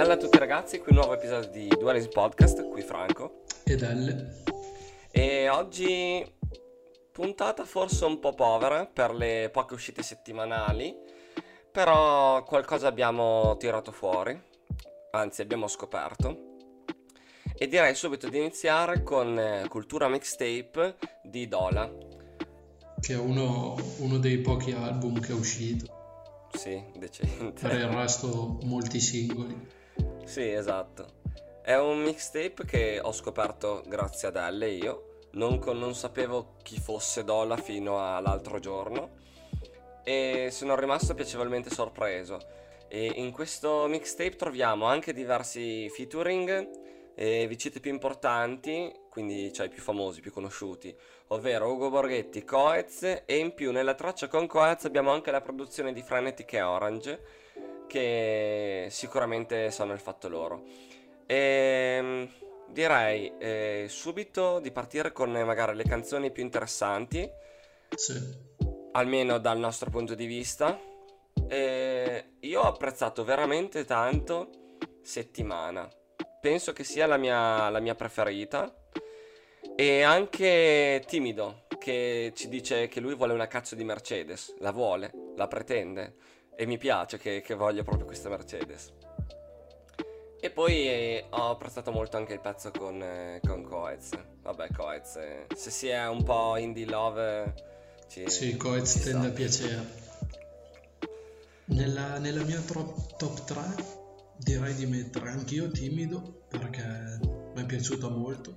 Bella a tutti ragazzi, qui un nuovo episodio di Dualism Podcast, qui Franco. Ed Elle. E oggi puntata forse un po' povera per le poche uscite settimanali, però qualcosa abbiamo tirato fuori, anzi abbiamo scoperto. E direi subito di iniziare con eh, Cultura Mixtape di Dola. Che è uno, uno dei pochi album che è uscito. Sì, decente. Per il resto molti singoli. Sì, esatto. È un mixtape che ho scoperto grazie ad Elle io. Non, con- non sapevo chi fosse Dola fino all'altro giorno. E sono rimasto piacevolmente sorpreso. E in questo mixtape troviamo anche diversi featuring e vicite più importanti, quindi cioè i più famosi, più conosciuti, ovvero Ugo Borghetti, Coez e in più nella traccia con Coez abbiamo anche la produzione di Frenetic e Orange che sicuramente sanno il fatto loro. E direi eh, subito di partire con eh, magari le canzoni più interessanti, Sì. almeno dal nostro punto di vista. E io ho apprezzato veramente tanto Settimana. Penso che sia la mia, la mia preferita. E anche Timido, che ci dice che lui vuole una cazzo di Mercedes. La vuole, la pretende. E mi piace che, che voglia proprio questa Mercedes. E poi eh, ho apprezzato molto anche il pezzo con, eh, con Coez. Vabbè, Coez, eh, se si è un po' indie love, ci, Sì, Coez ci tende sta. a piacere. Nella, nella mia tro- top 3 direi di mettere anch'io timido perché mi è piaciuta molto.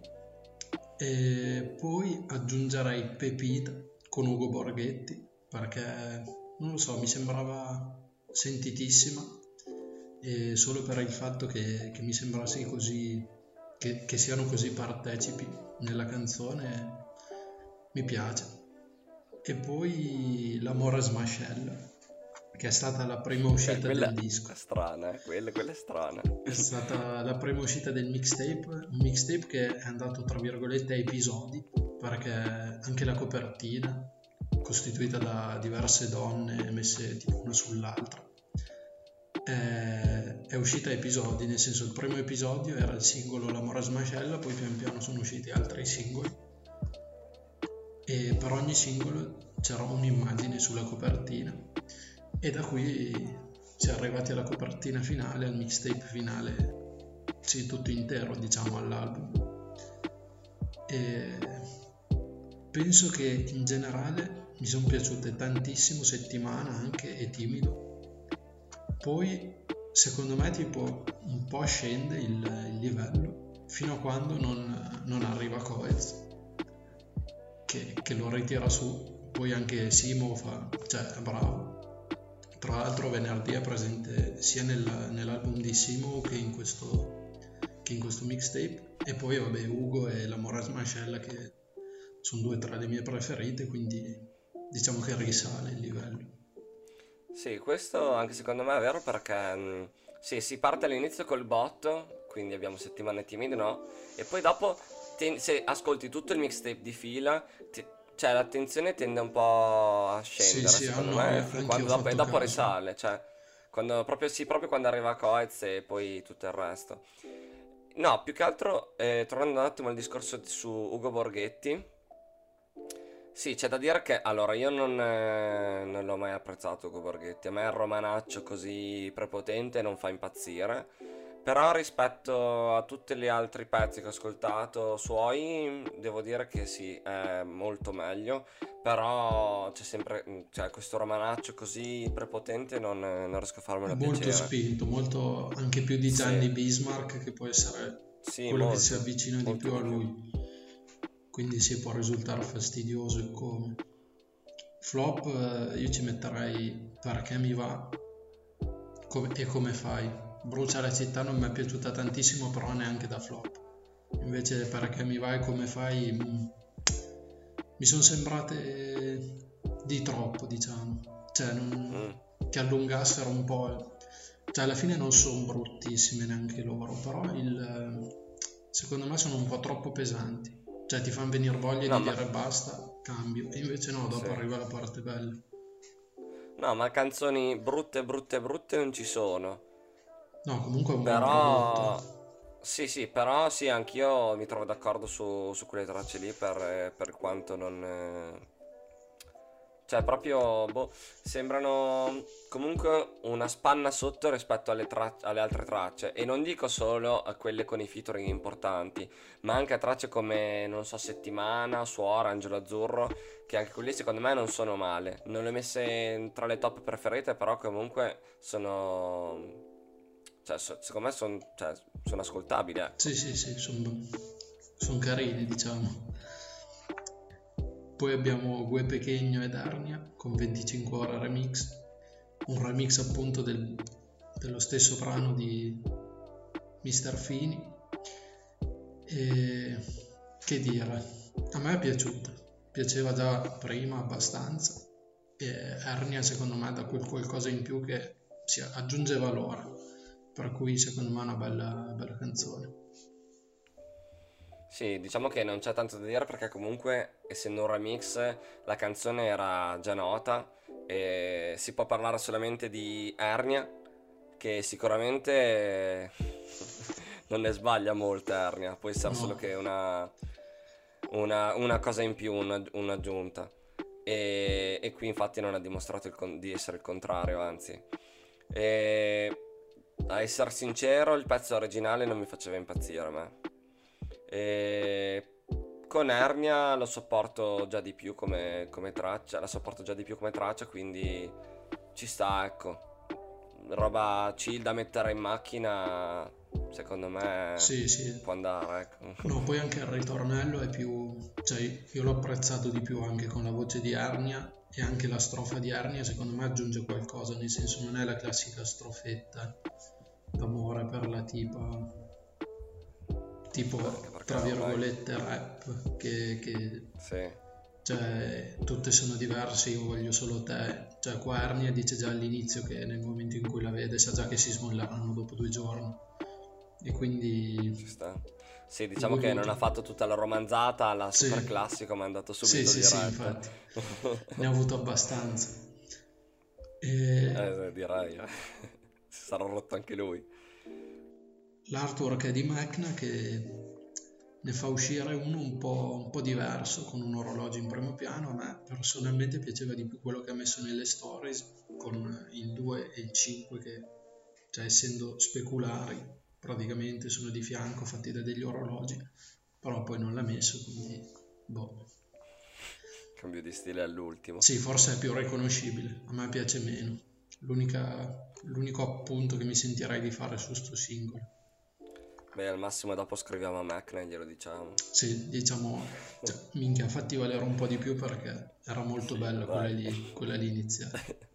E poi aggiungerei Pepita con Ugo Borghetti perché non lo so, mi sembrava sentitissima e solo per il fatto che, che mi sembrasse così che, che siano così partecipi nella canzone mi piace e poi l'amore smascella che è stata la prima Eh, uscita quella del disco è strana, eh, quella, quella è strana. è stata la prima uscita del mixtape un mixtape che è andato tra virgolette a episodi perché anche la copertina costituita da diverse donne messe tipo una sull'altra. È, è uscita a episodi nel senso il primo episodio era il singolo L'amore smascella poi pian piano sono usciti altri singoli. E per ogni singolo c'era un'immagine sulla copertina. E da qui si è arrivati alla copertina finale, al mixtape finale, sì, tutto intero diciamo all'album. E penso che in generale mi sono piaciute tantissimo settimana anche e timido. Poi secondo me tipo un po' scende il, il livello fino a quando non, non arriva Coez che, che lo ritira su. Poi anche Simo fa, cioè è bravo. Tra l'altro venerdì è presente sia nel- nell'album di Simo che in questo, che in questo mixtape. E poi vabbè Ugo e la Moraz Mascella che sono due tra le mie preferite, quindi diciamo che risale il livello. Sì, questo anche secondo me è vero perché mh, sì, si parte all'inizio col botto, quindi abbiamo settimane timide, no? E poi dopo, ten- se ascolti tutto il mixtape di fila, ti- cioè l'attenzione tende un po' a scendere, sì, secondo hanno- me, quando dopo, e dopo caso. risale, cioè quando, proprio, sì, proprio quando arriva Coez e poi tutto il resto. No, più che altro, eh, tornando un attimo al discorso di- su Ugo Borghetti, sì, c'è da dire che allora io non, eh, non l'ho mai apprezzato Ugo Borghetti. A me il romanaccio così prepotente non fa impazzire. Però rispetto a tutti gli altri pezzi che ho ascoltato suoi, devo dire che sì, è molto meglio. Però c'è sempre, cioè, questo romanaccio così prepotente non, non riesco a farmelo Molto piacere. spinto, molto anche più di Sì. Gianni Bismarck che può essere Sì, quello molto, che si avvicina di molto più a lui. Quindi sì, può risultare fastidioso e come. Flop eh, io ci metterei perché mi va e come fai. Brucia la città non mi è piaciuta tantissimo, però neanche da flop. Invece perché mi va e come fai mm, mi sono sembrate di troppo, diciamo. Cioè, non, Mm. che allungassero un po'. Cioè, alla fine non sono bruttissime neanche loro, però il, secondo me sono un po' troppo pesanti. Cioè, ti fanno venire voglia No, di ma- dire basta, cambio. E invece no, dopo Sì. arriva la parte bella. No, ma canzoni brutte, brutte, brutte non ci sono. No, comunque Però... Sì, sì, però sì, anch'io mi trovo d'accordo su, su quelle tracce lì per, eh, per quanto non... Cioè, proprio, boh, sembrano comunque una spanna sotto rispetto alle, tra- alle altre tracce. E non dico solo a quelle con i featuring importanti, ma anche a tracce come, non so, Settimana, Suora, Angelo Azzurro, che anche quelli secondo me non sono male. Non le ho messe tra le top preferite, però comunque sono... Cioè, so- secondo me son- cioè, sono ascoltabili, ecco. Sì, sì, sì, sono carini, diciamo. Poi abbiamo Gue Pequeño ed Arnia con 25 ore remix, un remix appunto del- dello stesso brano di Mr. Fini. E che dire, a me è piaciuta, piaceva già prima abbastanza e Arnia secondo me dà quel qualcosa in più che si aggiunge valore, per cui secondo me è una bella, bella canzone. Sì, diciamo che non c'è tanto da dire perché comunque, essendo un remix, la canzone era già nota e si può parlare solamente di Ernia, che sicuramente non ne sbaglia molto Ernia, può essere solo che una, una, una cosa in più, una- un'aggiunta. E, e qui infatti non ha dimostrato con- di essere il contrario, anzi. E a essere sincero, il pezzo originale non mi faceva impazzire a me. E con Ernia lo sopporto già di più come, come traccia, la sopporto già di più come traccia, quindi ci sta, ecco. Roba chill da mettere in macchina, secondo me sì, sì, può andare, ecco. No, poi anche il ritornello è più, cioè io l'ho apprezzato di più anche con la voce di Arnia e anche la strofa di Arnia secondo me aggiunge qualcosa, nel senso non è la classica strofetta d'amore per la tipa, tipo tra ormai, virgolette rap, che, che sì, cioè tutte sono diverse, io voglio solo te, cioè qua Arnia dice già all'inizio che nel momento in cui la vede sa già che si smolleranno dopo due giorni e ci quindi sta. Sì, diciamo che non ha fatto tutta la romanzata, la super Sì, classico, ma è andato sì, subito sì, sì, diretto. infatti, ne ho avuto abbastanza. E Eh, direi. Si sarà rotto anche lui. l'artwork è di Macna che ne fa uscire uno un po', un po' diverso, con un orologio in primo piano. A me personalmente piaceva di più quello che ha messo nelle stories, con il 2 e il 5 che, cioè essendo speculari, praticamente sono di fianco, fatti da degli orologi, però poi non l'ha messo, quindi boh. Cambio di stile all'ultimo. Sì, forse è più riconoscibile, a me piace meno. L'unica- l'unico appunto che mi sentirei di fare su sto singolo. Beh, al massimo dopo scriviamo a Macna e glielo diciamo. Sì, diciamo, cioè, minchia, fatti valere un po' di più perché era molto Sì, bella quella lì, quella lì iniziale.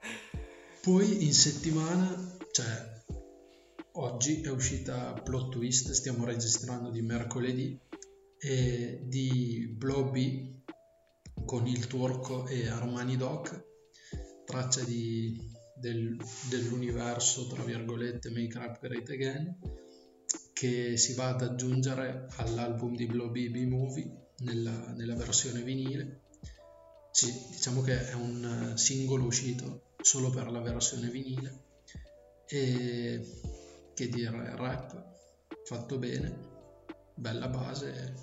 Poi in settimana, cioè oggi è uscita Plot Twist, stiamo registrando di mercoledì, e di Blobby con il turco e Armani Doc, traccia di- del- dell'universo, tra virgolette, Make Rap Great Again, che si va ad aggiungere all'album di Blobby B-Movie nella, nella versione vinile. Sì, diciamo che è un eh, singolo uscito solo per la versione vinile. E che dire, rap fatto bene, bella base,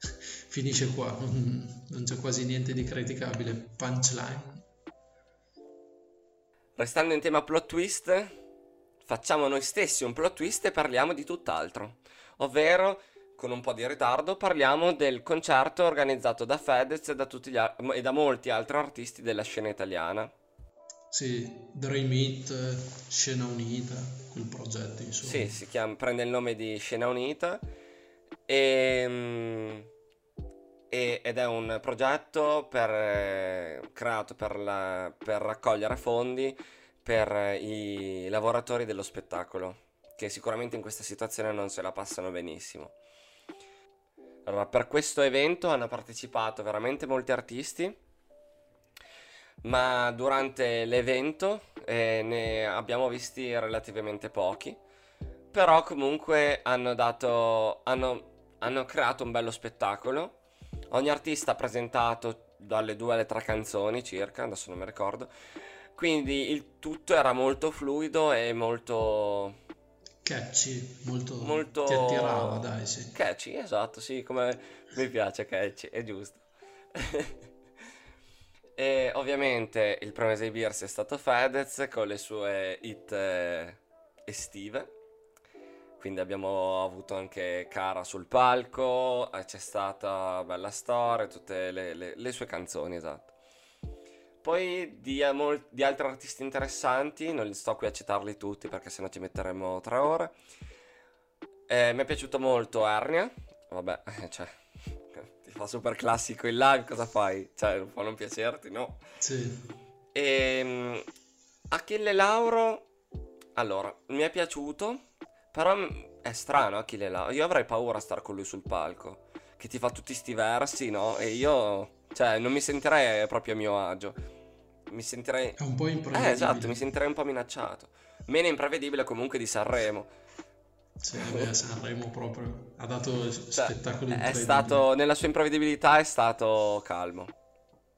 finisce qua, non, non c'è quasi niente di criticabile, punchline, Restando in tema plot twist, facciamo noi stessi un plot twist e parliamo di tutt'altro. Ovvero, con un po' di ritardo, parliamo del concerto organizzato da Fedez e da, gli e da molti altri artisti della scena italiana. sì, Dream It, Scena Unita, quel progetto insomma. Sì, si chiama- prende il nome di Scena Unita e, mm, e- ed è un progetto per, eh, creato per, la- per raccogliere fondi per eh, i lavoratori dello spettacolo, che sicuramente in questa situazione non se la passano benissimo. Allora, per questo evento hanno partecipato veramente molti artisti, ma durante l'evento eh, ne abbiamo visti relativamente pochi. Però comunque hanno dato, hanno, hanno creato un bello spettacolo. Ogni artista ha presentato dalle due alle tre canzoni circa, adesso non mi ricordo. Quindi il tutto era molto fluido e molto... Catchy, molto... Molto... Ti attirava, dai, sì. Catchy, esatto, sì, come mi piace catchy, è giusto. e ovviamente il primo a esibirsi è stato Fedez con le sue hit eh, estive. Quindi abbiamo avuto anche Cara sul palco, eh, c'è stata Bella Storia, tutte le, le, le sue canzoni, esatto. Poi di, mol- di, altri artisti interessanti, non li sto qui a citarli tutti perché sennò ci metteremo tre ore. Eh, mi è piaciuto molto Ernia, vabbè, cioè, ti fa super classico il live, cosa fai? Cioè, non può non piacerti, no? Sì. E ehm, Achille Lauro, allora, mi è piaciuto, però è strano Achille Lauro, io avrei paura a stare con lui sul palco, che ti fa tutti sti versi, no? E io cioè, non mi sentirei proprio a mio agio. Mi sentirei... È un po' imprevedibile. Eh, esatto, mi sentirei un po' minacciato. Meno imprevedibile comunque di Sanremo. Sì, beh, Sanremo proprio ha dato cioè, spettacoli È stato, nella sua imprevedibilità è stato calmo.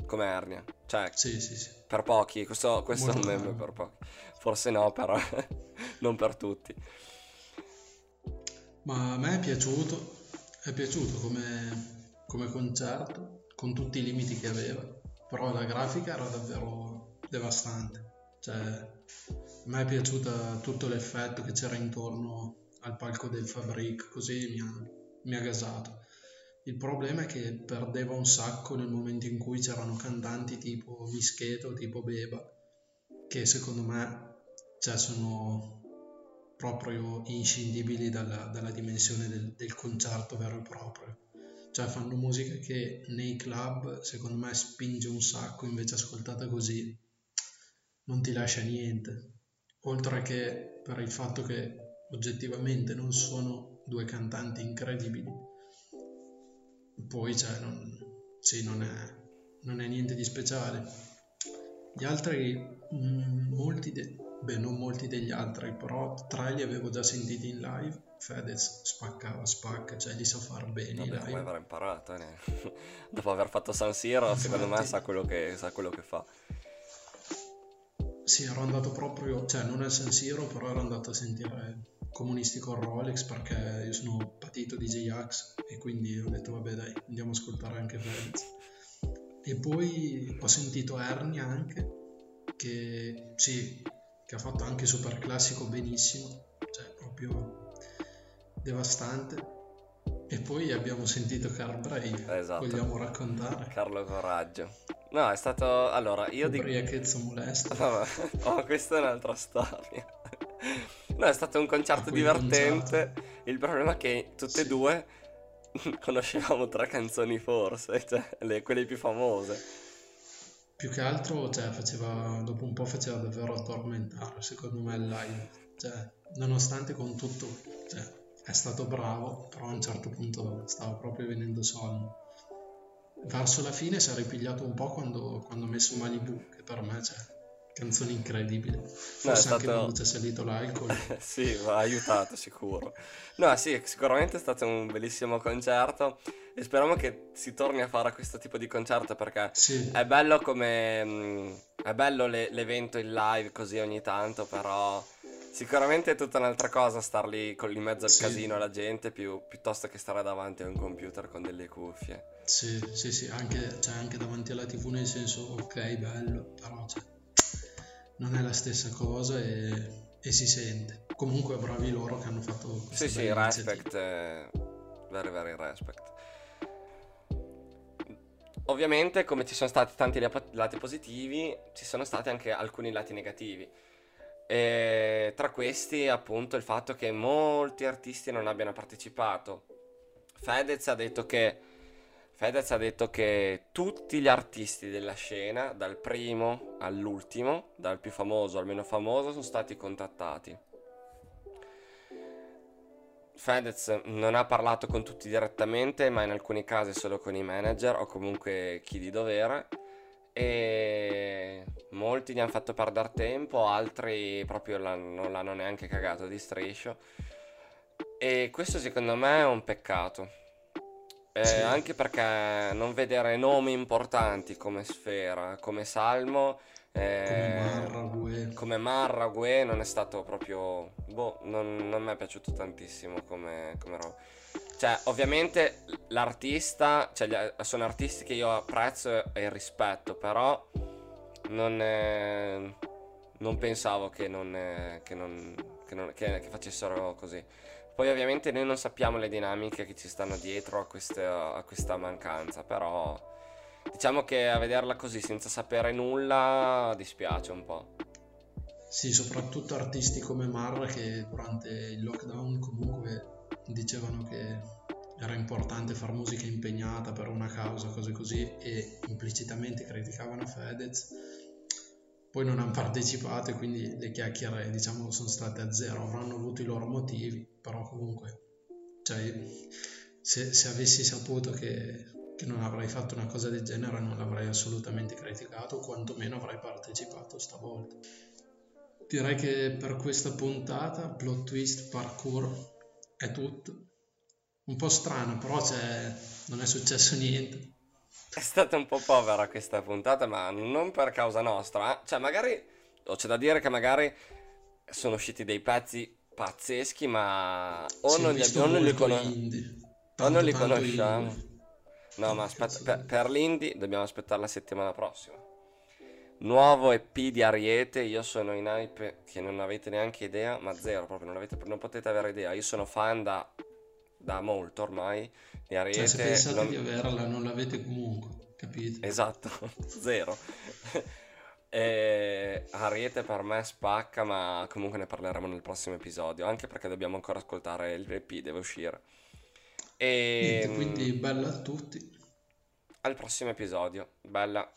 Come Ernia. Cioè, sì, sì, sì. Per pochi, questo, questo è un meme per pochi. Forse no, però non per tutti. Ma a me è piaciuto, è piaciuto come, come concerto con tutti i limiti che aveva, però la grafica era davvero devastante. Cioè, a me è piaciuto tutto l'effetto che c'era intorno al palco del Fabric, così mi ha, mi ha gasato. Il problema è che perdeva un sacco nel momento in cui c'erano cantanti tipo Mischeto, tipo Beba, che secondo me cioè, sono proprio inscindibili dalla, dalla dimensione del, del concerto vero e proprio cioè fanno musica che nei club secondo me spinge un sacco, invece ascoltata così non ti lascia niente. Oltre che per il fatto che oggettivamente non sono due cantanti incredibili, poi cioè, non, sì, non, è, non è niente di speciale. Gli altri, mh, molti, de- beh non molti degli altri, però tre li avevo già sentiti in live Fedez spaccava, spacca, cioè li sa far bene. Vabbè, come avrà imparato, eh? dopo aver fatto San Siro, Infatti, secondo me sa quello, che, sa quello che fa. Sì, ero andato proprio, cioè non al San Siro, però ero andato a sentire Comunisti con Rolex perché io sono patito di J-Ax e quindi ho detto vabbè dai, andiamo a ascoltare anche Fedez. E poi ho sentito Ernie anche, che sì, che ha fatto anche Super Classico benissimo, cioè proprio devastante. E poi abbiamo sentito Carl Brave. Esatto. Vogliamo raccontare? Carlo Coraggio. No, è stato... Allora, io dico... Ubriachezza molesta. No, oh, questa è un'altra storia. No, è stato un concerto divertente. Concerto. Il problema è che tutte e due conoscevamo tre canzoni forse, cioè le, quelle più famose. Più che altro, cioè, faceva, dopo un po' faceva davvero addormentare, secondo me, il live. Cioè, nonostante con tutto, cioè, è stato bravo, però a un certo punto stava proprio venendo sonno. Verso la fine si è ripigliato un po' quando, quando ho messo Malibu, che per me c'è canzone incredibile. Forse no, stato... anche quando c'è salito l'alcol. sì, ha aiutato sicuro. No, sì, sicuramente è stato un bellissimo concerto e speriamo che si torni a fare questo tipo di concerto perché sì. è bello come... Mm, è bello le, l'evento in live così ogni tanto, però Sicuramente è tutta un'altra cosa star lì con in mezzo al sì. casino alla gente più, piuttosto che stare davanti a un computer con delle cuffie. Sì, sì, sì, anche, cioè, anche davanti alla tv nel senso ok, bello, però cioè, non è la stessa cosa e, e, si sente. Comunque bravi loro che hanno fatto questo. Sì, sì, respect, eh, very very respect. Ovviamente come ci sono stati tanti lati positivi, ci sono stati anche alcuni lati negativi e tra questi, appunto, il fatto che molti artisti non abbiano partecipato. Fedez ha detto che Fedez ha detto che tutti gli artisti della scena, dal primo all'ultimo, dal più famoso al meno famoso, sono stati contattati. Fedez non ha parlato con tutti direttamente, ma in alcuni casi solo con i manager o comunque chi di dovere e molti gli hanno fatto perdere tempo, altri proprio non l'hanno neanche cagato di striscio. E questo secondo me è un peccato. Eh, sì. Anche perché non vedere nomi importanti come Sfera, come Salmo, eh, come Marrague. Non è stato proprio... Boh, non, non mi è piaciuto tantissimo come, come roba. Cioè, ovviamente l'artista, cioè, sono artisti che io apprezzo e rispetto, però non, è, non pensavo che, non, che, non, che, non, che, che facessero così. Poi ovviamente noi non sappiamo le dinamiche che ci stanno dietro a, queste, a questa mancanza, però diciamo che a vederla così senza sapere nulla dispiace un po'. Sì, soprattutto artisti come Marra che durante il lockdown comunque dicevano che era importante fare musica impegnata per una causa, cose così, e implicitamente criticavano Fedez poi non hanno partecipato e quindi le chiacchiere diciamo sono state a zero, avranno avuto i loro motivi, però comunque cioè, se, se, avessi saputo che, che, non avrei fatto una cosa del genere non l'avrei assolutamente criticato, quantomeno avrei partecipato stavolta. Direi che per questa puntata plot twist parkour è tutto. Un po' strano, però non è successo niente. È stata un po' povera questa puntata, ma non per causa nostra. Eh? Cioè, magari. O c'è da dire che magari sono usciti dei pezzi pazzeschi, ma o sì, non, li, o non li, cono- o non li conosciamo. Indie. No, ma aspetta, per, per l'indie dobbiamo aspettare la settimana prossima. Nuovo EP di Ariete, io sono in hype che non avete neanche idea, ma zero proprio, non, avete, non potete avere idea. Io sono fan da da molto ormai di Ariete. Cioè, se pensate non... di averla non l'avete comunque, capito? Esatto, zero. e Ariete per me spacca, ma comunque ne parleremo nel prossimo episodio, anche perché dobbiamo ancora ascoltare il EP, deve uscire. E... Niente, quindi bella a tutti. Al prossimo episodio, bella.